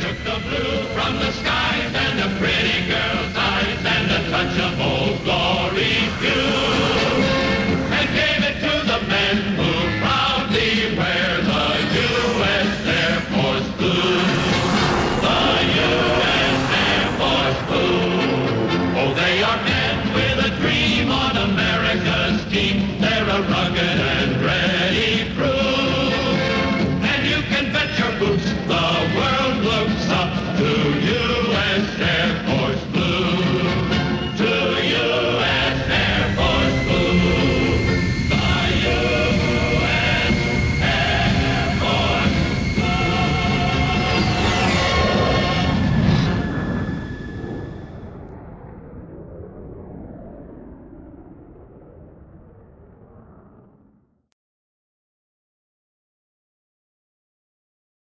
took the blue from the skies and a pretty girl's eyes and a touch of old glory blue and gave it to the men who proudly wear the U.S. Air Force blue. The U.S. Air Force blue. Oh, they are men with a dream on America's team. They're a rugged and therefore